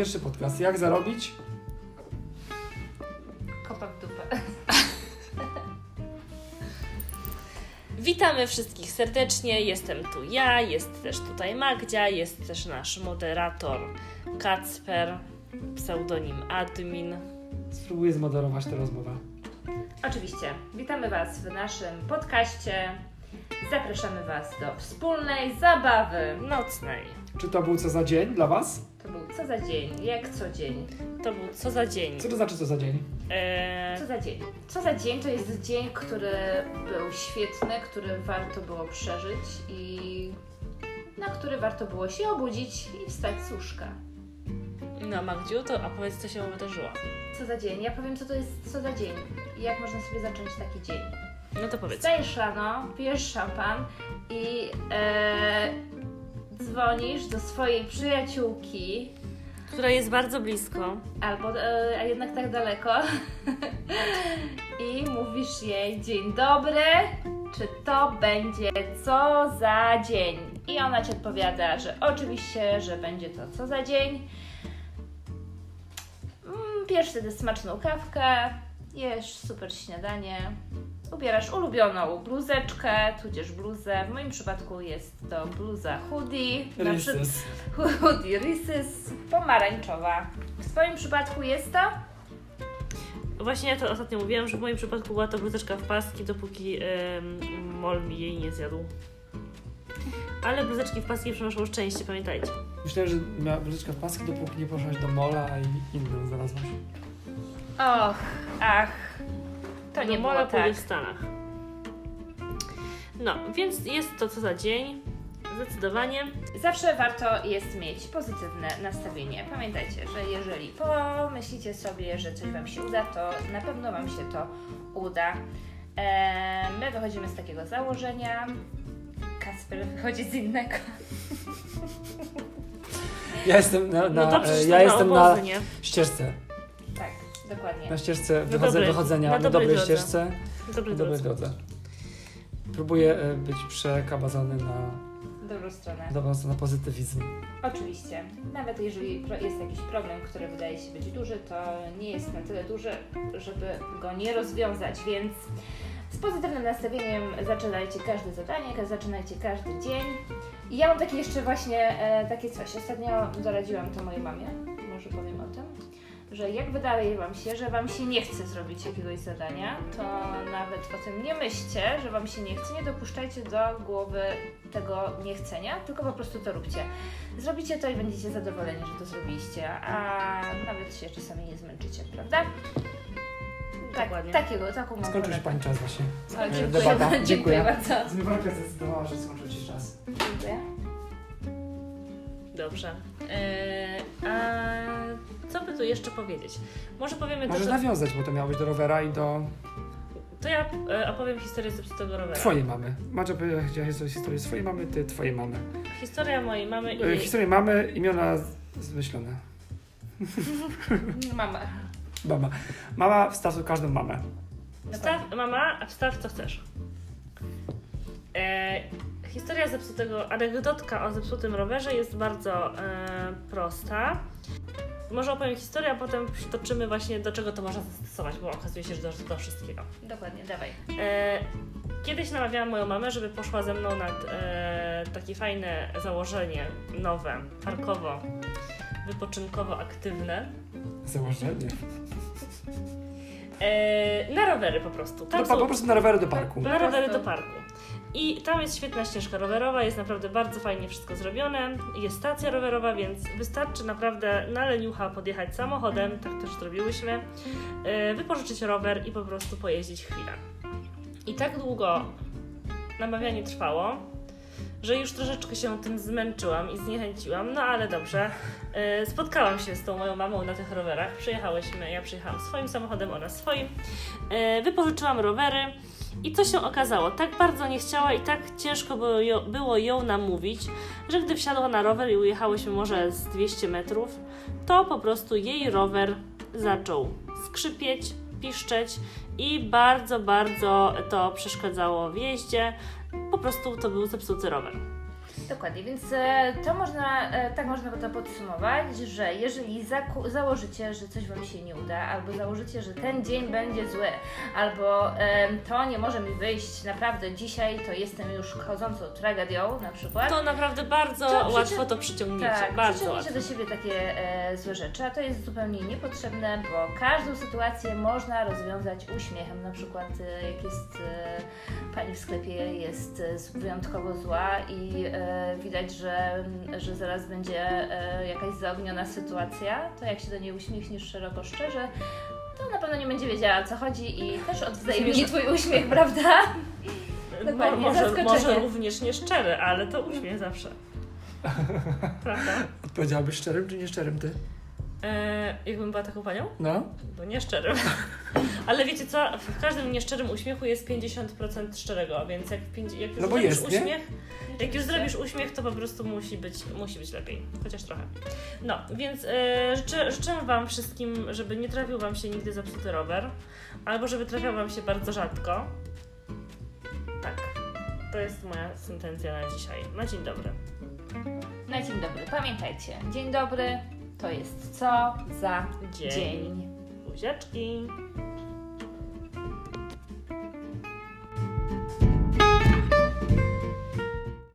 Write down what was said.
pierwszy podcast. Jak zarobić? Kopa w dupę. Witamy wszystkich serdecznie. Jestem tu ja, jest też tutaj Magdzia, jest też nasz moderator Kacper, pseudonim admin. Spróbuję zmoderować tę rozmowę. Oczywiście. Witamy Was w naszym podcaście. Zapraszamy Was do wspólnej zabawy. Nocnej. Czy to był co za dzień dla Was? To był co za dzień, jak co dzień. To był co za dzień. Co to znaczy co za dzień? Eee, Co za dzień? Co za dzień to jest dzień, który był świetny, który warto było przeżyć i na który warto było się obudzić i wstać z łóżka. no Magdziu, to a powiedz co się wydarzyło. Co za dzień? Ja powiem, co to jest co za dzień i jak można sobie zacząć taki dzień. No to powiedz. Wstajesz rano, pijesz szampan i e, dzwonisz do swojej przyjaciółki, Która jest bardzo blisko. albo e, a jednak tak daleko i mówisz jej dzień dobry, czy to będzie co za dzień? I ona ci odpowiada, że oczywiście, że będzie to co za dzień. Mm, Pijesz wtedy smaczną kawkę, jesz super śniadanie, ubierasz ulubioną bluzeczkę, tudzież bluzę. W moim przypadku jest to bluza hoodie. na przy- Rysys. Hoodie Reese's pomarańczowa. W Twoim przypadku jest to? Właśnie ja to ostatnio mówiłam, że w moim przypadku była to bluzeczka w paski, dopóki em, mol mi jej nie zjadł. Ale bluzeczki w paski przynoszą szczęście, pamiętajcie. Myślałem, że miała bluzeczkę w paski, dopóki nie poszłaś do mola i inną znalazłaś. Och, ach. To nie Do było mola tak. w Stanach. No, więc jest to co za dzień. Zdecydowanie. Zawsze warto jest mieć pozytywne nastawienie. Pamiętajcie, że jeżeli pomyślicie sobie, że coś Wam się uda, to na pewno Wam się to uda. Eee, my wychodzimy z takiego założenia. Kasper wychodzi z innego. Ja jestem na, na, No dobrze, e, że ja jestem na na obozy, nie? ścieżce. Dokładnie. Na ścieżce Na wychodzę, dobrej- wychodzenia, na na dobrej drodze. ścieżce, Dobry na dobrej drodze. Próbuję e, być przekabazany na, dobrą stronę. dobrą stronę, na pozytywizm. Oczywiście. Nawet jeżeli jest jakiś problem, który wydaje się być duży, to nie jest na tyle duży, żeby go nie rozwiązać, więc z pozytywnym nastawieniem zaczynajcie każde zadanie, zaczynajcie każdy dzień. I ja mam takie jeszcze właśnie e, takie coś. Ostatnio doradziłam to mojej mamie, może powiem o tym, że jak wydaje Wam się, że Wam się nie chce zrobić jakiegoś zadania, to nawet o tym nie myślcie, że Wam się nie chce, nie dopuszczajcie do głowy tego niechcenia, tylko po prostu to róbcie. Zrobicie to i będziecie zadowoleni, że to zrobiliście, a nawet się czasami nie zmęczycie, prawda? Tak, Dokładnie. takiego, taką mam Skończył się. Pani czas właśnie. O, E, dziękuję, debata. dziękuję Dziękuję. bardzo. Zmywarka zdecydowała, że skończył Ci czas. Dziękuję. Dobrze. Eee, a co by tu jeszcze powiedzieć? Może powiemy to, Możesz nawiązać, bo to miało być do rowera i do To ja e, opowiem historię zepsutego rowera. twojej mamy. Macie powiedzieć historię swojej mamy, ty twojej mamy. Historia mojej mamy i E, jej... Historię mamy, imiona zmyślone. Mama. Mama. Mama wstaw każdą mamę. Wstaw, mama, a wstaw co chcesz. E, historia zepsutego, anegdotka o zepsutym rowerze jest bardzo e, prosta. Może opowiem historię, a potem przytoczymy właśnie do czego to można zastosować, bo okazuje się, że do, do wszystkiego. Dokładnie, dawaj. E, kiedyś namawiałam moją mamę, żeby poszła ze mną na e, takie fajne założenie, nowe, parkowo, wypoczynkowo aktywne. Założenie. E, na rowery po prostu. Tam No, po, są- po prostu na rowery do parku. Na rowery do parku. I tam jest świetna ścieżka rowerowa, jest naprawdę bardzo fajnie wszystko zrobione. Jest stacja rowerowa, więc wystarczy naprawdę na leniucha podjechać samochodem, tak też zrobiłyśmy, yy, wypożyczyć rower i po prostu pojeździć chwilę. I tak długo namawianie trwało, że już troszeczkę się tym zmęczyłam i zniechęciłam, no ale dobrze. Yy, spotkałam się z tą moją mamą na tych rowerach, przyjechałyśmy, ja przyjechałam swoim samochodem, ona swoim. Yy, wypożyczyłam rowery. I co się okazało? Tak bardzo nie chciała i tak ciężko było ją, namówić, że gdy wsiadła na rower i ujechałyśmy może z 200 metrów, to po prostu jej rower zaczął skrzypieć, piszczeć i bardzo, bardzo to przeszkadzało w jeździe. Po prostu to był zepsuty rower. Dokładnie, więc e, to można, e, tak można to podsumować, że jeżeli założycie, że coś Wam się nie uda, albo założycie, że ten dzień będzie zły, albo to nie może mi wyjść, naprawdę dzisiaj to jestem już chodzącą tragedią na przykład, To naprawdę bardzo To przycią- łatwo to przyciągniecie. tak, bardzo przyciągniecie łatwo. do siebie takie e, złe rzeczy, a to jest zupełnie niepotrzebne, bo każdą sytuację można rozwiązać uśmiechem. Na przykład e, jak jest e, pani w sklepie jest e, wyjątkowo zła i e, widać, że, że zaraz będzie e, jakaś zaogniona sytuacja, to jak się do niej uśmiechniesz szeroko, szczerze, to na pewno nie będzie wiedziała o co chodzi i też odwzajemni twój uśmiech, prawda? Dokładnie, może, może również nieszczery, ale to uśmiech zawsze. Prawda? Odpowiedziałabyś szczerym czy nieszczerym ty? E, jakbym była taką panią? No? To nieszczerym. Ale wiecie co? W każdym nieszczerym uśmiechu jest 50% szczerego, więc jak, jak już No bo zrobisz jest, nie? uśmiech, jak już zrobisz uśmiech, to po prostu musi być, musi być lepiej. Chociaż trochę. No, więc e, życzę, życzę Wam wszystkim, żeby nie trafił Wam się nigdy zepsuty rower, albo żeby trafiał Wam się bardzo rzadko. Tak. To jest moja sentencja na dzisiaj. Na dzień dobry. Na dzień dobry. Pamiętajcie, dzień dobry to jest co za Dzień. dzień. Buziaczki.